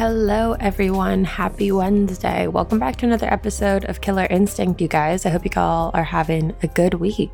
Hello, everyone. Happy Wednesday. Welcome back to another episode of Killer Instinct, you guys. I hope you all are having a good week.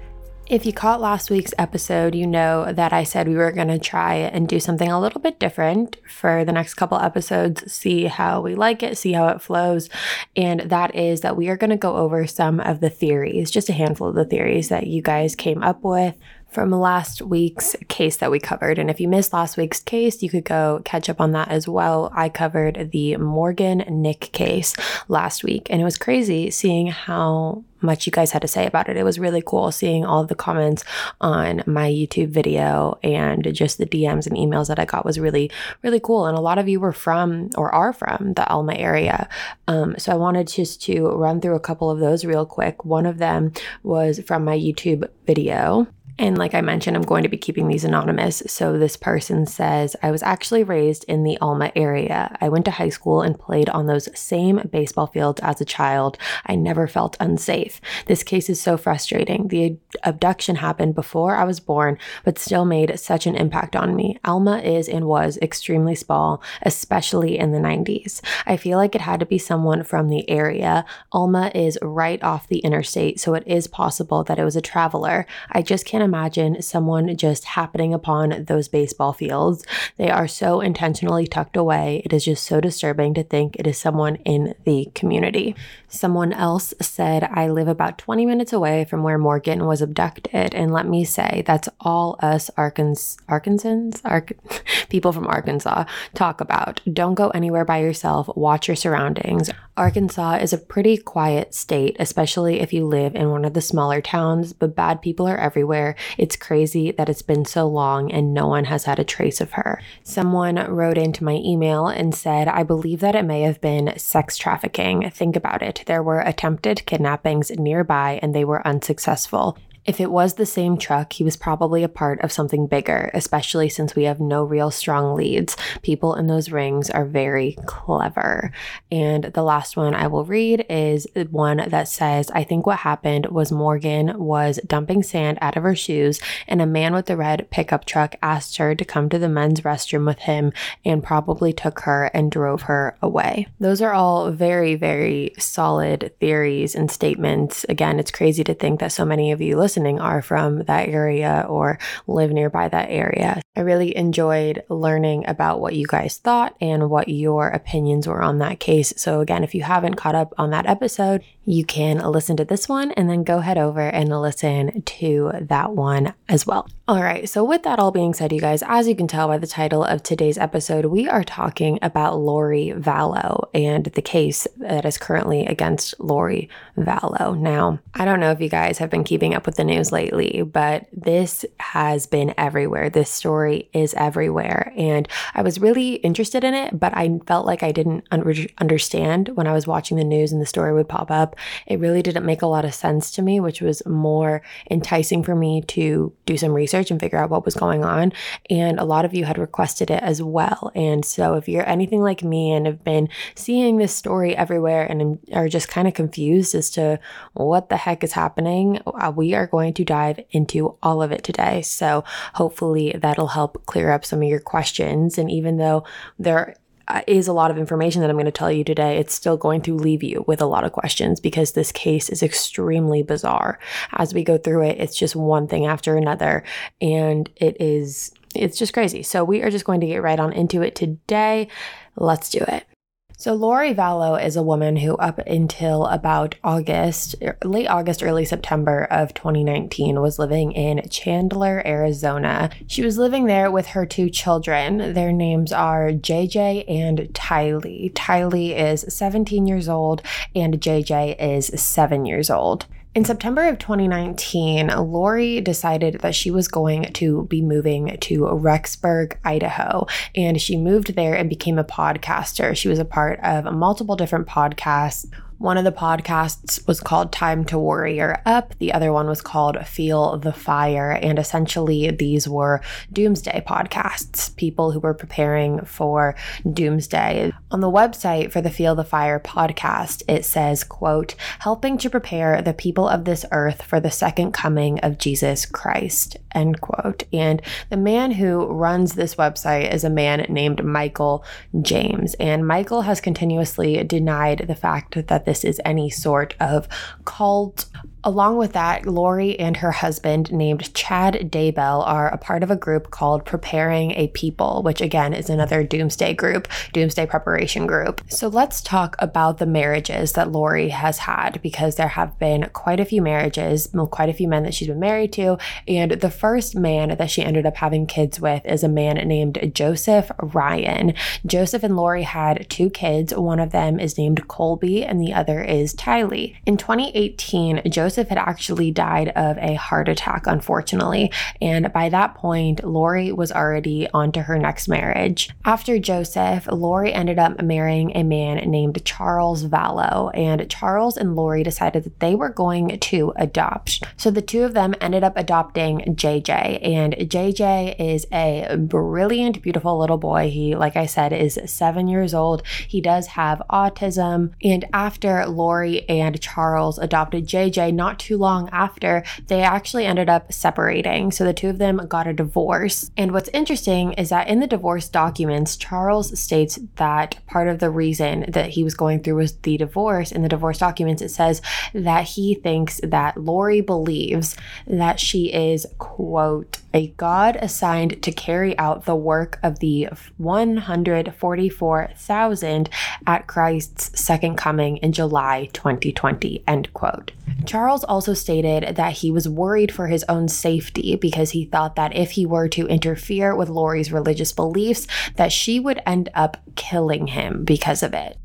If you caught last week's episode, you know that I said we were going to try and do something a little bit different for the next couple episodes, see how we like it, see how it flows. And that is that we are going to go over some of the theories, just a handful of the theories that you guys came up with from last week's case that we covered. And if you missed last week's case, you could go catch up on that as well. I covered the Morgan Nick case last week, and it was crazy seeing how much you guys had to say about it. It was really cool seeing all the comments on my YouTube video and just the DMs and emails that I got was really, really cool. And a lot of you were from or are from the Alma area. Um, so I wanted just to run through a couple of those real quick. One of them was from my YouTube video. And like I mentioned, I'm going to be keeping these anonymous. So this person says, I was actually raised in the Alma area. I went to high school and played on those same baseball fields as a child. I never felt unsafe. This case is so frustrating. The abduction happened before I was born, but still made such an impact on me. Alma is and was extremely small, especially in the 90s. I feel like it had to be someone from the area. Alma is right off the interstate, so it is possible that it was a traveler. I just can't imagine someone just happening upon those baseball fields. They are so intentionally tucked away. It is just so disturbing to think it is someone in the community. Someone else said, I live about 20 minutes away from where Morgan was abducted. And let me say, that's all us Arkansans, Ark- people from Arkansas talk about. Don't go anywhere by yourself. Watch your surroundings. Arkansas is a pretty quiet state, especially if you live in one of the smaller towns, but bad people are everywhere. It's crazy that it's been so long and no one has had a trace of her. Someone wrote into my email and said, I believe that it may have been sex trafficking. Think about it. There were attempted kidnappings nearby and they were unsuccessful. If it was the same truck, he was probably a part of something bigger, especially since we have no real strong leads. People in those rings are very clever. And the last one I will read is one that says I think what happened was Morgan was dumping sand out of her shoes, and a man with a red pickup truck asked her to come to the men's restroom with him and probably took her and drove her away. Those are all very, very solid theories and statements. Again, it's crazy to think that so many of you listen listening are from that area or live nearby that area. I really enjoyed learning about what you guys thought and what your opinions were on that case. So, again, if you haven't caught up on that episode, you can listen to this one and then go head over and listen to that one as well. All right, so with that all being said, you guys, as you can tell by the title of today's episode, we are talking about Lori Vallow and the case that is currently against Lori Vallow. Now, I don't know if you guys have been keeping up with the news lately, but this has been everywhere. This story is everywhere. And I was really interested in it, but I felt like I didn't un- understand when I was watching the news and the story would pop up. It really didn't make a lot of sense to me, which was more enticing for me to do some research research and figure out what was going on. And a lot of you had requested it as well. And so if you're anything like me and have been seeing this story everywhere and are just kind of confused as to what the heck is happening, uh, we are going to dive into all of it today. So hopefully that'll help clear up some of your questions. And even though there Uh, is a lot of information that I'm going to tell you today, it's still going to leave you with a lot of questions because this case is extremely bizarre. As we go through it, it's just one thing after another, and it is it's just crazy. So we are just going to get right on into it today. Let's do it. So, Lori Vallow is a woman who, up until about August, er, late August, early September of 2019, was living in Chandler, Arizona. She was living there with her two children. Their names are JJ and Tylee. Tylee is 17 years old, and JJ is seven years old. In September of 2019, Lori decided that she was going to be moving to Rexburg, Idaho, and she moved there and became a podcaster. She was a part of multiple different podcasts one of the podcasts was called Time to Warrior Up, the other one was called Feel the Fire. And essentially, these were doomsday podcasts, people who were preparing for doomsday. On the website for the Feel the Fire podcast, it says, quote, helping to prepare the people of this earth for the second coming of Jesus Christ, end quote. And the man who runs this website is a man named Michael James. And Michael has continuously denied the fact that this is any sort of cult Along with that, Lori and her husband, named Chad Daybell, are a part of a group called Preparing a People, which again is another doomsday group, doomsday preparation group. So let's talk about the marriages that Lori has had because there have been quite a few marriages, quite a few men that she's been married to. And the first man that she ended up having kids with is a man named Joseph Ryan. Joseph and Lori had two kids. One of them is named Colby and the other is Tylee. In 2018, Joseph Joseph had actually died of a heart attack, unfortunately. And by that point, Lori was already on to her next marriage. After Joseph, Lori ended up marrying a man named Charles Vallow. And Charles and Lori decided that they were going to adopt. So the two of them ended up adopting JJ. And JJ is a brilliant, beautiful little boy. He, like I said, is seven years old. He does have autism. And after Lori and Charles adopted JJ, not not too long after, they actually ended up separating. So the two of them got a divorce. And what's interesting is that in the divorce documents, Charles states that part of the reason that he was going through was the divorce. In the divorce documents, it says that he thinks that Lori believes that she is, quote, a God assigned to carry out the work of the 144,000 at Christ's second coming in July 2020, end quote. Charles also stated that he was worried for his own safety because he thought that if he were to interfere with Lori's religious beliefs, that she would end up killing him because of it.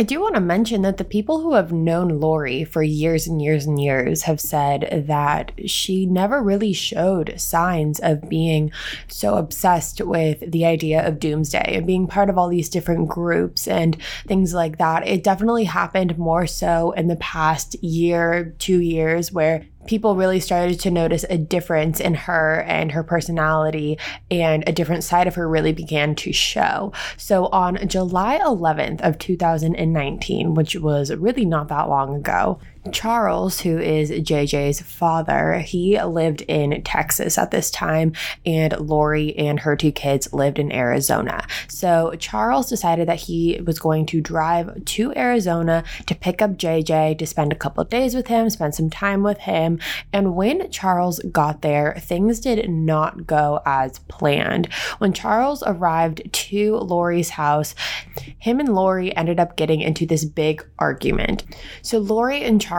I do want to mention that the people who have known Lori for years and years and years have said that she never really showed signs of being so obsessed with the idea of doomsday and being part of all these different groups and things like that. It definitely happened more so in the past year, two years, where people really started to notice a difference in her and her personality and a different side of her really began to show. So on July 11th of 2019, which was really not that long ago, Charles, who is JJ's father, he lived in Texas at this time, and Lori and her two kids lived in Arizona. So Charles decided that he was going to drive to Arizona to pick up JJ to spend a couple days with him, spend some time with him. And when Charles got there, things did not go as planned. When Charles arrived to Lori's house, him and Lori ended up getting into this big argument. So Lori and Charles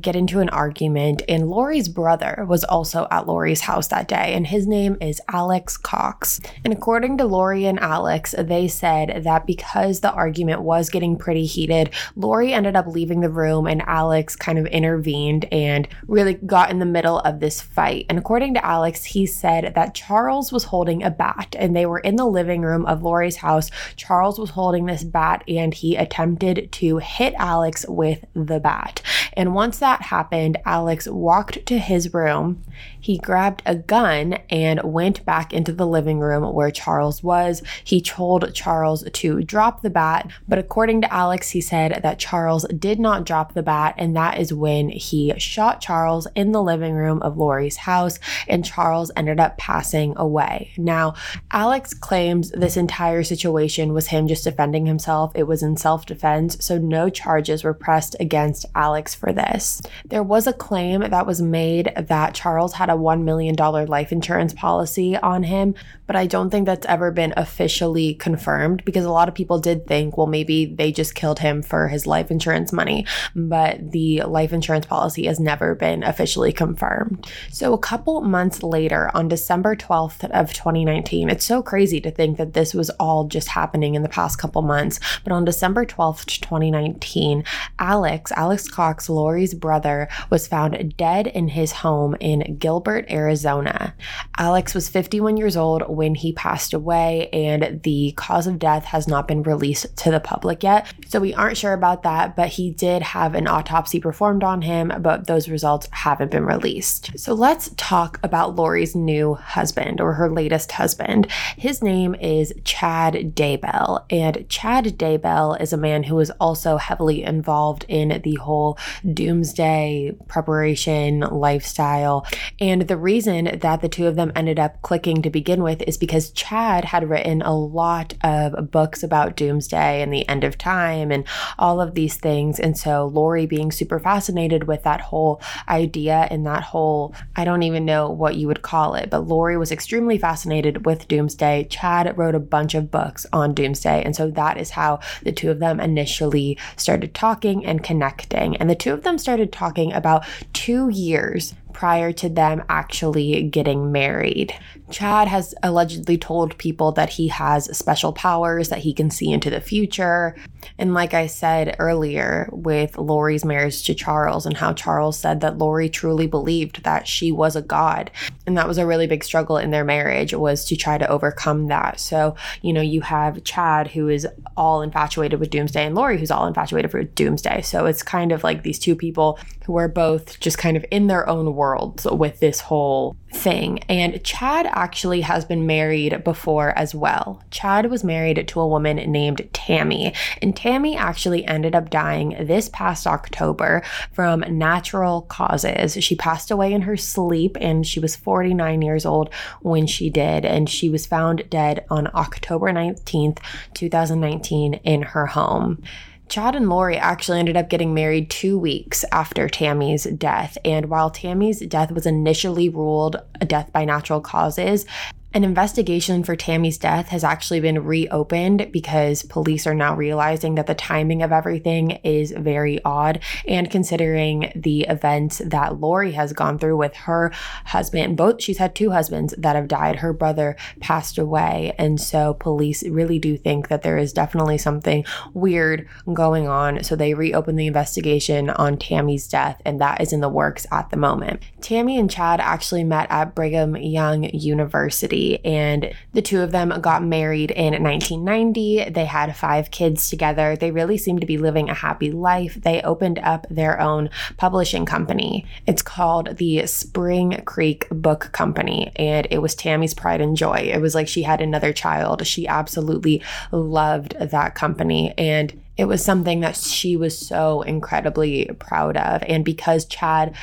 get into an argument, and Lori's brother was also at Lori's house that day, and his name is Alex Cox. And according to Lori and Alex, they said that because the argument was getting pretty heated, Lori ended up leaving the room, and Alex kind of intervened and really got in the middle of this fight. And according to Alex, he said that Charles was holding a bat, and they were in the living room of Lori's house. Charles was holding this bat, and he attempted to hit Alex with the bat. And once that happened, Alex walked to his room. He grabbed a gun and went back into the living room where Charles was. He told Charles to drop the bat, but according to Alex, he said that Charles did not drop the bat, and that is when he shot Charles in the living room of Lori's house, and Charles ended up passing away. Now, Alex claims this entire situation was him just defending himself. It was in self defense, so no charges were pressed against Alex for this. There was a claim that was made that Charles had a $1 million life insurance policy on him, but I don't think that's ever been officially confirmed because a lot of people did think, well, maybe they just killed him for his life insurance money, but the life insurance policy has never been officially confirmed. So a couple months later, on December 12th of 2019, it's so crazy to think that this was all just happening in the past couple months, but on December 12th, 2019, Alex, Alex Cox Lori's brother was found dead in his home in Gilbert, Arizona. Alex was 51 years old when he passed away, and the cause of death has not been released to the public yet. So we aren't sure about that, but he did have an autopsy performed on him, but those results haven't been released. So let's talk about Lori's new husband or her latest husband. His name is Chad Daybell, and Chad Daybell is a man who was also heavily involved in the whole doomsday preparation lifestyle. And the reason that the two of them ended up clicking to begin with is because Chad had written a lot of books about doomsday and the end of time and all of these things. And so Lori being super fascinated with that whole idea and that whole, I don't even know what you would call it, but Lori was extremely fascinated with doomsday. Chad wrote a bunch of books on doomsday. And so that is how the two of them initially started talking and connecting. And the two of them started talking about two years prior to them actually getting married. Chad has allegedly told people that he has special powers, that he can see into the future. And like I said earlier with Lori's marriage to Charles, and how Charles said that Lori truly believed that she was a god. And that was a really big struggle in their marriage was to try to overcome that. So, you know, you have Chad who is all infatuated with Doomsday and Lori who's all infatuated with Doomsday. So it's kind of like these two people who are both just kind of in their own worlds with this whole thing. And Chad actually has been married before as well. Chad was married to a woman named Tammy, and Tammy actually ended up dying this past October from natural causes. She passed away in her sleep and she was 49 years old when she did, and she was found dead on October 19th, 2019, in her home. Chad and Lori actually ended up getting married two weeks after Tammy's death. And while Tammy's death was initially ruled a death by natural causes, an investigation for Tammy's death has actually been reopened because police are now realizing that the timing of everything is very odd. And considering the events that Lori has gone through with her husband, both she's had two husbands that have died. Her brother passed away. And so police really do think that there is definitely something weird going on. So they reopened the investigation on Tammy's death, and that is in the works at the moment. Tammy and Chad actually met at Brigham Young University and the two of them got married in 1990. They had five kids together. They really seemed to be living a happy life. They opened up their own publishing company. It's called the Spring Creek Book Company, and it was Tammy's pride and joy. It was like she had another child. She absolutely loved that company. And it was something that she was so incredibly proud of. And because Chad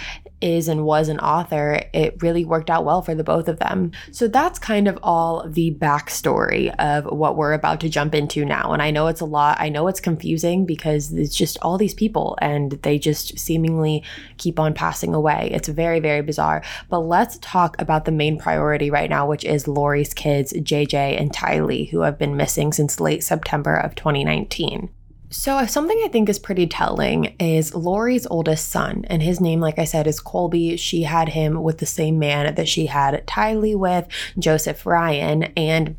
is and was an author, it really worked out well for the both of them. So that's kind of all the backstory of what we're about to jump into now. And I know it's a lot, I know it's confusing because it's just all these people and they just seemingly keep on passing away. It's very, very bizarre. But let's talk about the main priority right now, which is Lori's kids, JJ and Tylee, who have been missing since late September of 2019. So, uh, something I think is pretty telling is Lori's oldest son, and his name, like I said, is Colby. She had him with the same man that she had Tylee with, Joseph Ryan, and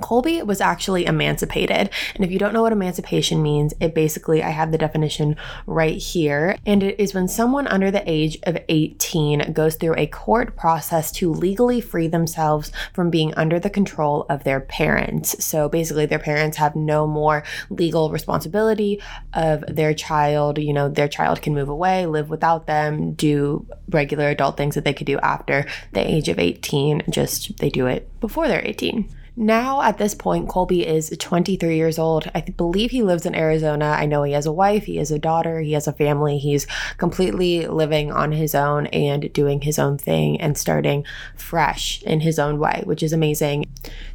Colby was actually emancipated. And if you don't know what emancipation means, it basically, I have the definition right here. And it is when someone under the age of 18 goes through a court process to legally free themselves from being under the control of their parents. So basically, their parents have no more legal responsibility of their child. You know, their child can move away, live without them, do regular adult things that they could do after the age of 18. Just they do it before they're 18. Now, at this point, Colby is 23 years old. I believe he lives in Arizona. I know he has a wife, he has a daughter, he has a family. He's completely living on his own and doing his own thing and starting fresh in his own way, which is amazing.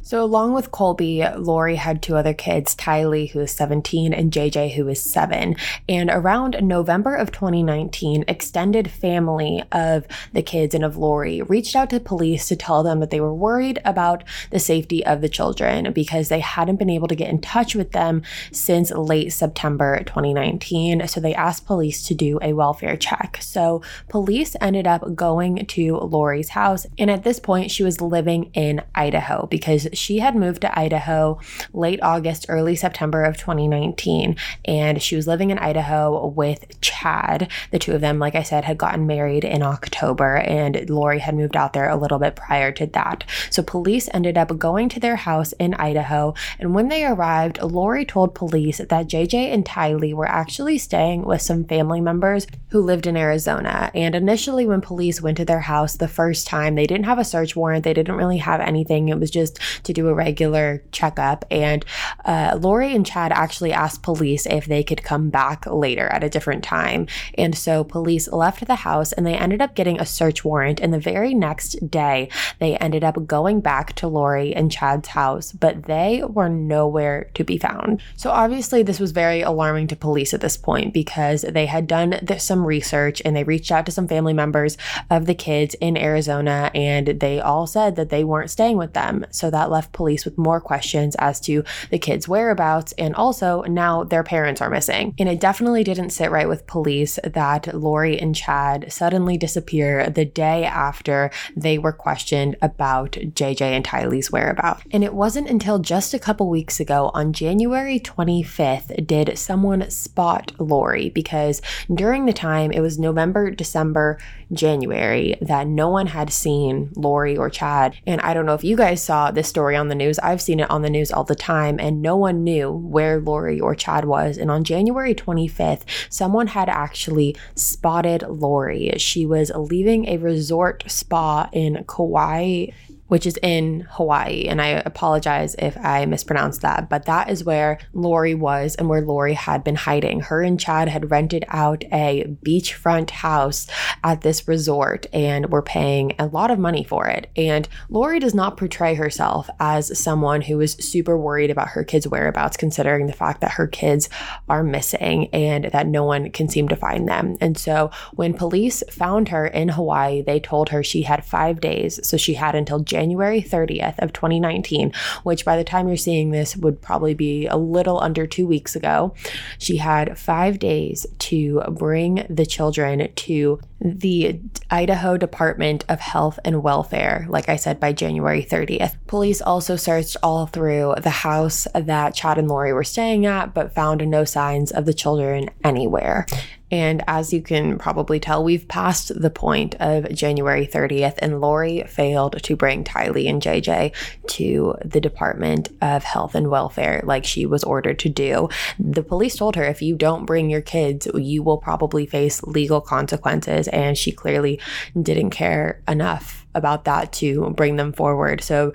So, along with Colby, Lori had two other kids, Tylee, who is 17, and JJ, who is 7. And around November of 2019, extended family of the kids and of Lori reached out to police to tell them that they were worried about the safety of the children because they hadn't been able to get in touch with them since late September 2019. So they asked police to do a welfare check. So police ended up going to Lori's house. And at this point, she was living in Idaho because she had moved to Idaho late August, early September of 2019. And she was living in Idaho with Chad. The two of them, like I said, had gotten married in October, and Lori had moved out there a little bit prior to that. So police ended up going to their house in Idaho. And when they arrived, Lori told police that JJ and Tylee were actually staying with some family members who lived in Arizona. And initially, when police went to their house the first time, they didn't have a search warrant. They didn't really have anything. It was just to do a regular checkup. And uh, Lori and Chad actually asked police if they could come back later at a different time. And so police left the house and they ended up getting a search warrant. And the very next day, they ended up going back to Lori and Chad's house, but they were nowhere to be found. So obviously, this was very alarming to police at this point because they had done some research and they reached out to some family members of the kids in Arizona and they all said that they weren't staying with them. So that left police with more questions as to the kids' whereabouts and also now their parents are missing. And it definitely didn't sit right with police that Lori and Chad suddenly disappear the day after they were questioned about JJ and Tylee's whereabouts. And it wasn't until just a couple weeks ago on January 25th did someone spot Lori because during the time it was November, December, January that no one had seen Lori or Chad. And I don't know if you guys saw this story on the news. I've seen it on the news all the time, and no one knew where Lori or Chad was. And on January 25th, someone had actually spotted Lori. She was leaving a resort spa in Kauai which is in Hawaii. And I apologize if I mispronounced that, but that is where Lori was and where Lori had been hiding. Her and Chad had rented out a beachfront house at this resort and were paying a lot of money for it. And Lori does not portray herself as someone who is super worried about her kids' whereabouts, considering the fact that her kids are missing and that no one can seem to find them. And so when police found her in Hawaii, they told her she had five days. So she had until January January 30th of 2019, which by the time you're seeing this would probably be a little under two weeks ago. She had five days to bring the children to the Idaho Department of Health and Welfare, like I said, by January 30th. Police also searched all through the house that Chad and Lori were staying at, but found no signs of the children anywhere. And as you can probably tell, we've passed the point of January 30th, and Lori failed to bring Tylee and JJ to the Department of Health and Welfare like she was ordered to do. The police told her if you don't bring your kids, you will probably face legal consequences, and she clearly didn't care enough about that to bring them forward. So,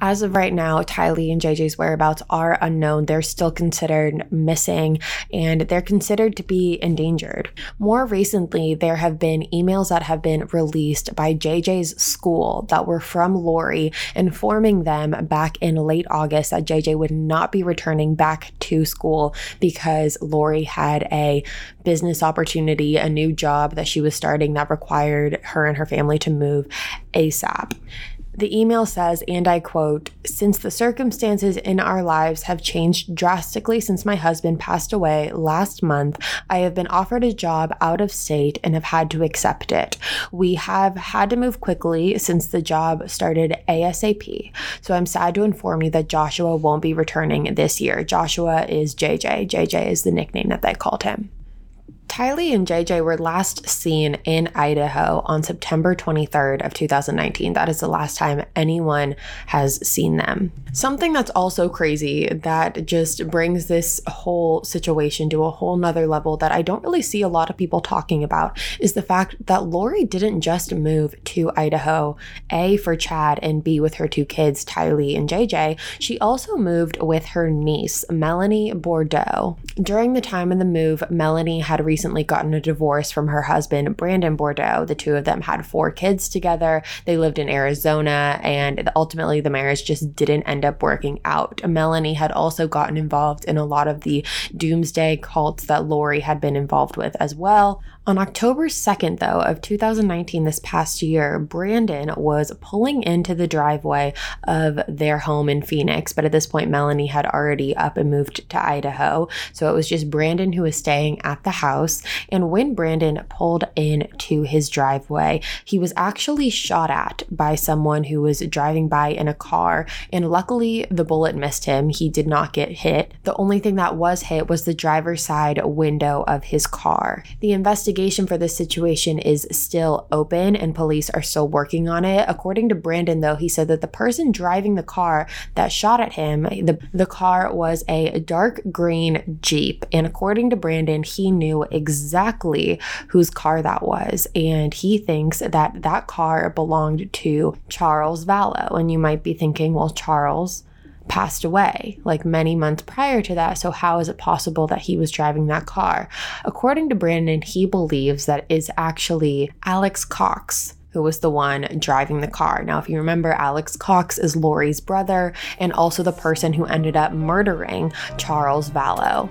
as of right now, Tylee and JJ's whereabouts are unknown. They're still considered missing and they're considered to be endangered. More recently, there have been emails that have been released by JJ's school that were from Lori informing them back in late August that JJ would not be returning back to school because Lori had a business opportunity, a new job that she was starting that required her and her family to move ASAP. The email says, and I quote, Since the circumstances in our lives have changed drastically since my husband passed away last month, I have been offered a job out of state and have had to accept it. We have had to move quickly since the job started ASAP. So I'm sad to inform you that Joshua won't be returning this year. Joshua is JJ. JJ is the nickname that they called him. Tylee and JJ were last seen in Idaho on September 23rd of 2019. That is the last time anyone has seen them. Something that's also crazy that just brings this whole situation to a whole nother level that I don't really see a lot of people talking about is the fact that Lori didn't just move to Idaho, A for Chad and B with her two kids, Tylee and JJ. She also moved with her niece, Melanie Bordeaux. During the time of the move, Melanie had recently recently gotten a divorce from her husband, Brandon Bordeaux. The two of them had four kids together. They lived in Arizona, and ultimately the marriage just didn't end up working out. Melanie had also gotten involved in a lot of the doomsday cults that Lori had been involved with as well. On October 2nd, though, of 2019, this past year, Brandon was pulling into the driveway of their home in Phoenix. But at this point, Melanie had already up and moved to Idaho. So it was just Brandon who was staying at the house. And when Brandon pulled into his driveway, he was actually shot at by someone who was driving by in a car. And luckily, the bullet missed him. He did not get hit. The only thing that was hit was the driver's side window of his car. The investigation for this situation is still open and police are still working on it. According to Brandon, though, he said that the person driving the car that shot at him, the, the car was a dark green Jeep. And according to Brandon, he knew exactly whose car that was. And he thinks that that car belonged to Charles Vallow. And you might be thinking, well, Charles passed away like many months prior to that. So, how is it possible that he was driving that car? According to Brandon, he believes that is actually Alex Cox. Who was the one driving the car? Now, if you remember, Alex Cox is Lori's brother and also the person who ended up murdering Charles Vallow.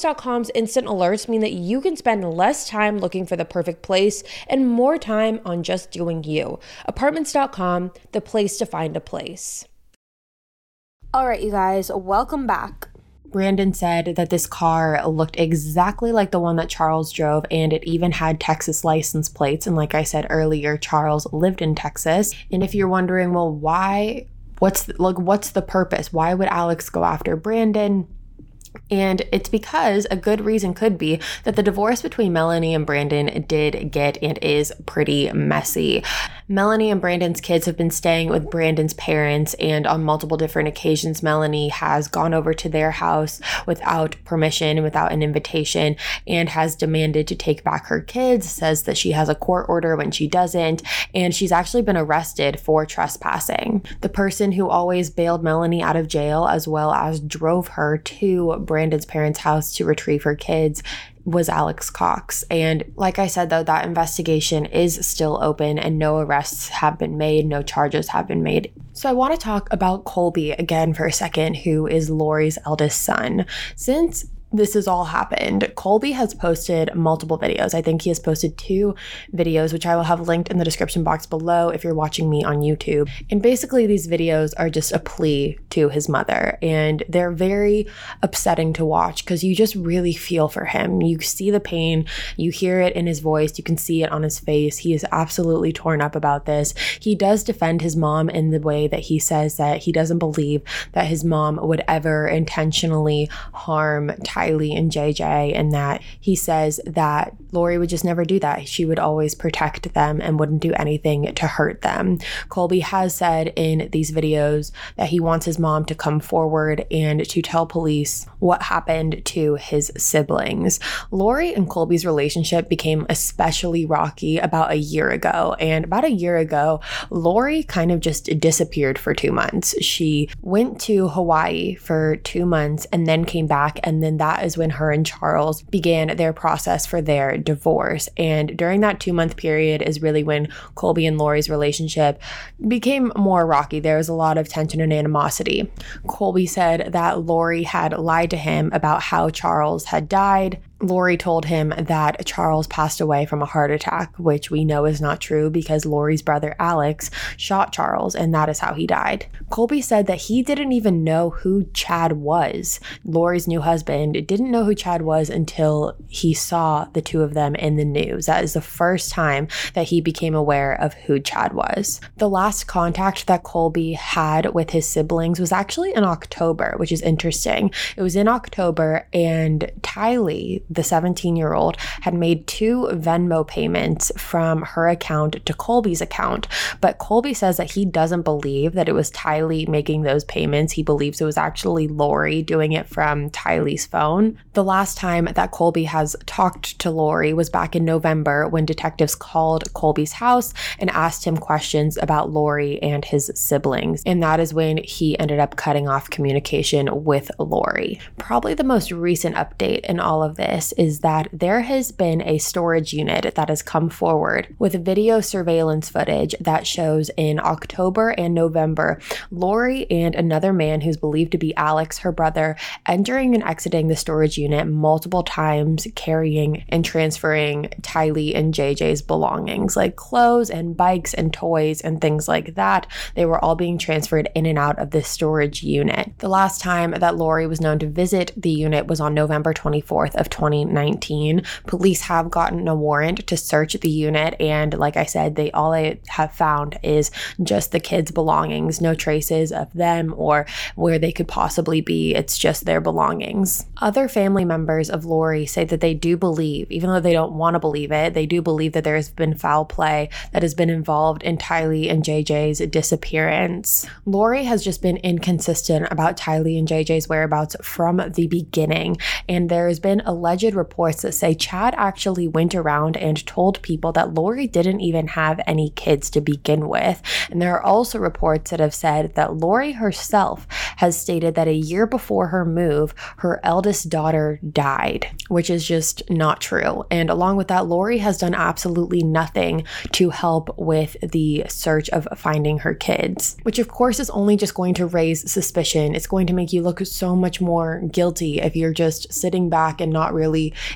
Apartments.com's instant alerts mean that you can spend less time looking for the perfect place and more time on just doing you. Apartments.com, the place to find a place. All right, you guys, welcome back. Brandon said that this car looked exactly like the one that Charles drove and it even had Texas license plates. And like I said earlier, Charles lived in Texas. And if you're wondering, well, why? What's like what's the purpose? Why would Alex go after Brandon? And it's because a good reason could be that the divorce between Melanie and Brandon did get and is pretty messy. Melanie and Brandon's kids have been staying with Brandon's parents, and on multiple different occasions, Melanie has gone over to their house without permission, without an invitation, and has demanded to take back her kids, says that she has a court order when she doesn't, and she's actually been arrested for trespassing. The person who always bailed Melanie out of jail, as well as drove her to Brandon's parents' house to retrieve her kids, was Alex Cox. And like I said, though, that investigation is still open and no arrests have been made, no charges have been made. So I want to talk about Colby again for a second, who is Lori's eldest son. Since this has all happened. Colby has posted multiple videos. I think he has posted two videos, which I will have linked in the description box below if you're watching me on YouTube. And basically, these videos are just a plea to his mother, and they're very upsetting to watch because you just really feel for him. You see the pain, you hear it in his voice, you can see it on his face. He is absolutely torn up about this. He does defend his mom in the way that he says that he doesn't believe that his mom would ever intentionally harm Tylee and JJ, and that he says that Lori would just never do that. She would always protect them and wouldn't do anything to hurt them. Colby has said in these videos that he wants his mom to come forward and to tell police what happened to his siblings. Lori and Colby's relationship became especially rocky about a year ago. And about a year ago, Lori kind of just disappeared for two months. She went to Hawaii for two months and then came back. And then that is when her and Charles began their process for their divorce. And during that two month period is really when Colby and Lori's relationship became more rocky. There was a lot of tension and animosity. Colby said that Lori had lied to him about how Charles had died Lori told him that Charles passed away from a heart attack, which we know is not true because Lori's brother Alex shot Charles and that is how he died. Colby said that he didn't even know who Chad was. Lori's new husband didn't know who Chad was until he saw the two of them in the news. That is the first time that he became aware of who Chad was. The last contact that Colby had with his siblings was actually in October, which is interesting. It was in October and Tylee, the 17 year old, had made two Venmo payments from her account to Colby's account. But Colby says that he doesn't believe that it was Tylee making those payments. He believes it was actually Lori doing it from Tylee's phone. The last time that Colby has talked to Lori was back in November when detectives called Colby's house and asked him questions about Lori and his siblings. And that is when he ended up cutting off communication with Lori. Probably the most recent update in all of this is that there has been a storage unit that has come forward with video surveillance footage that shows in October and November Lori and another man who's believed to be Alex, her brother, entering and exiting the storage unit multiple times, carrying and transferring Tylee and JJ's belongings like clothes and bikes and toys and things like that. They were all being transferred in and out of this storage unit. The last time that Lori was known to visit the unit was on November 24th of 2019. Police have gotten a warrant to search the unit and like I said, they all they have found is just the kids' belongings, no traces of them or where they could possibly be. It's just their belongings. Other family members of Lori say that they do believe, even though they don't want to believe it, they do believe that there has been foul play that has been involved in Tylee and JJ's disappearance. Lori has just been inconsistent about Tylee and JJ's whereabouts from the beginning, and there has been alleged reports that say Chad actually went around and told people that Lori didn't even have any kids to begin with. And there are also reports that have said that Lori herself has stated that a year before her move, her eldest daughter died, which is just not true. And along with that, Lori has done absolutely nothing to help with the search of finding her kids, which of course is only just going to raise suspicion. It's going to make you look so much more guilty if you're just sitting back and not really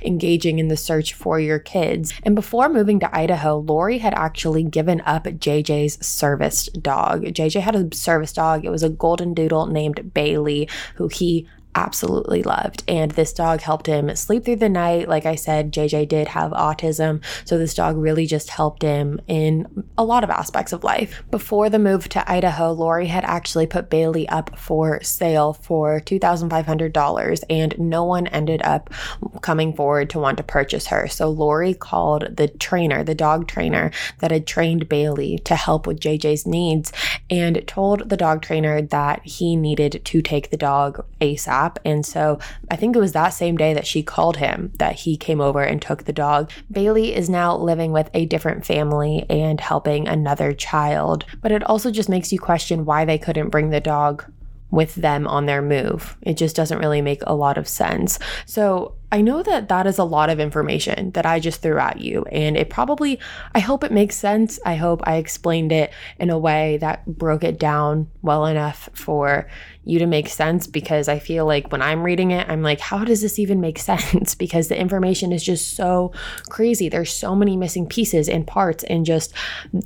engaging in the search for your kids. And before moving to Idaho, Lori had actually given up JJ's service dog. JJ had a service dog. It was a golden doodle named Bailey, who he absolutely loved. And this dog helped him sleep through the night. Like I said, JJ did have autism. So this dog really just helped him in a lot of aspects of life. Before the move to Idaho, Lori had actually put Bailey up for sale for $2,500 and no one ended up coming forward to want to purchase her. So Lori called the trainer, the dog trainer that had trained Bailey to help with JJ's needs and told the dog trainer that he needed to take the dog ASAP and so I think it was that same day that she called him that he came over and took the dog. Bailey is now living with a different family and helping another child. But it also just makes you question why they couldn't bring the dog with them on their move. It just doesn't really make a lot of sense. So I know that that is a lot of information that I just threw at you, and it probably, I hope it makes sense. I hope I explained it in a way that broke it down well enough for you to make sense because I feel like when I'm reading it, I'm like, how does this even make sense? because the information is just so crazy. There's so many missing pieces and parts, and just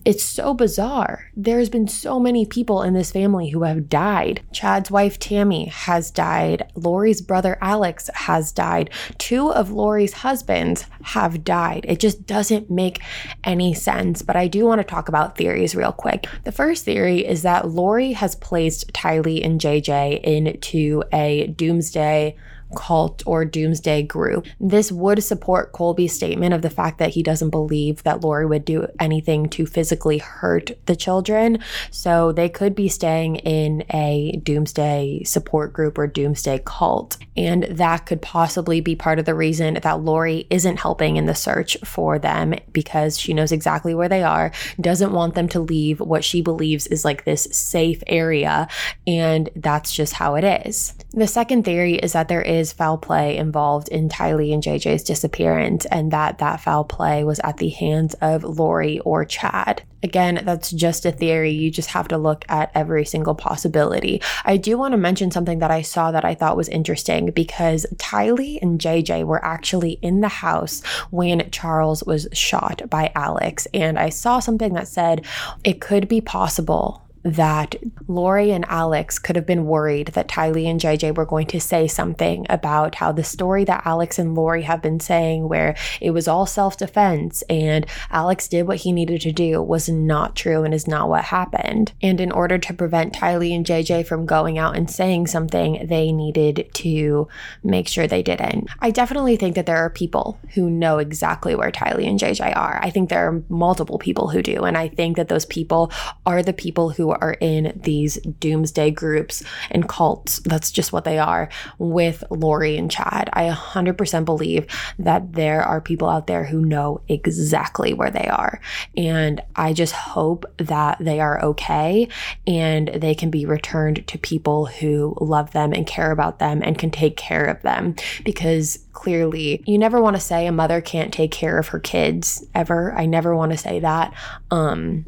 it's so bizarre. There's been so many people in this family who have died. Chad's wife, Tammy, has died. Lori's brother, Alex, has died. Two of Lori's husbands have died. It just doesn't make any sense. But I do want to talk about theories real quick. The first theory is that Lori has placed Tylee and JJ into a doomsday cult or doomsday group. This would support Colby's statement of the fact that he doesn't believe that Lori would do anything to physically hurt the children. So they could be staying in a doomsday support group or doomsday cult. And that could possibly be part of the reason that Lori isn't helping in the search for them because she knows exactly where they are, doesn't want them to leave what she believes is like this safe area. And that's just how it is. The second theory is that there is is foul play involved in Tylee and JJ's disappearance, and that that foul play was at the hands of Lori or Chad. Again, that's just a theory. You just have to look at every single possibility. I do want to mention something that I saw that I thought was interesting because Tylee and JJ were actually in the house when Charles was shot by Alex. And I saw something that said it could be possible that Lori and Alex could have been worried that Tylee and JJ were going to say something about how the story that Alex and Lori have been saying, where it was all self defense and Alex did what he needed to do, was not true and is not what happened. And in order to prevent Tylee and JJ from going out and saying something, they needed to make sure they didn't. I definitely think that there are people who know exactly where Tylee and JJ are. I think there are multiple people who do. And I think that those people are the people who are in these doomsday groups and cults. That's just what they are with Lori and Chad. I 100% believe that there are people out there who know exactly where they are. And I just hope that they are okay and they can be returned to people who love them and care about them and can take care of them because clearly you never want to say a mother can't take care of her kids ever. I never want to say that. Um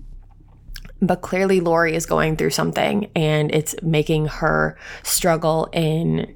but clearly Lori is going through something and it's making her struggle in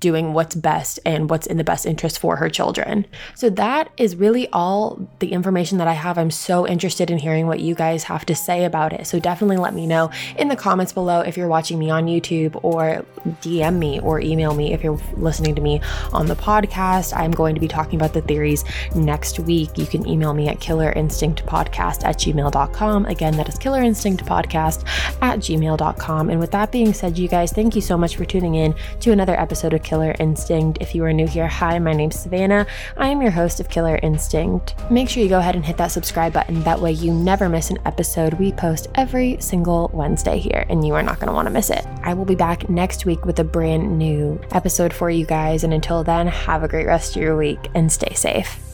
doing what's best and what's in the best interest for her children. So that is really all the information that I have. I'm so interested in hearing what you guys have to say about it. So definitely let me know in the comments below if you're watching me on YouTube or DM me or email me if you're listening to me on the podcast. I'm going to be talking about the theories next week. You can email me at killerinstinctpodcast at gmail.com. Again, that is killerinstinctpodcast at gmail.com. And with that being said, you guys, thank you so much for tuning in to another episode of Killer Instinct. If you are new here, hi, my name's Savannah. I am your host of Killer Instinct. Make sure you go ahead and hit that subscribe button. That way, you never miss an episode. We post every single Wednesday here, and you are not going to want to miss it. I will be back next week with a brand new episode for you guys. And until then, have a great rest of your week and stay safe.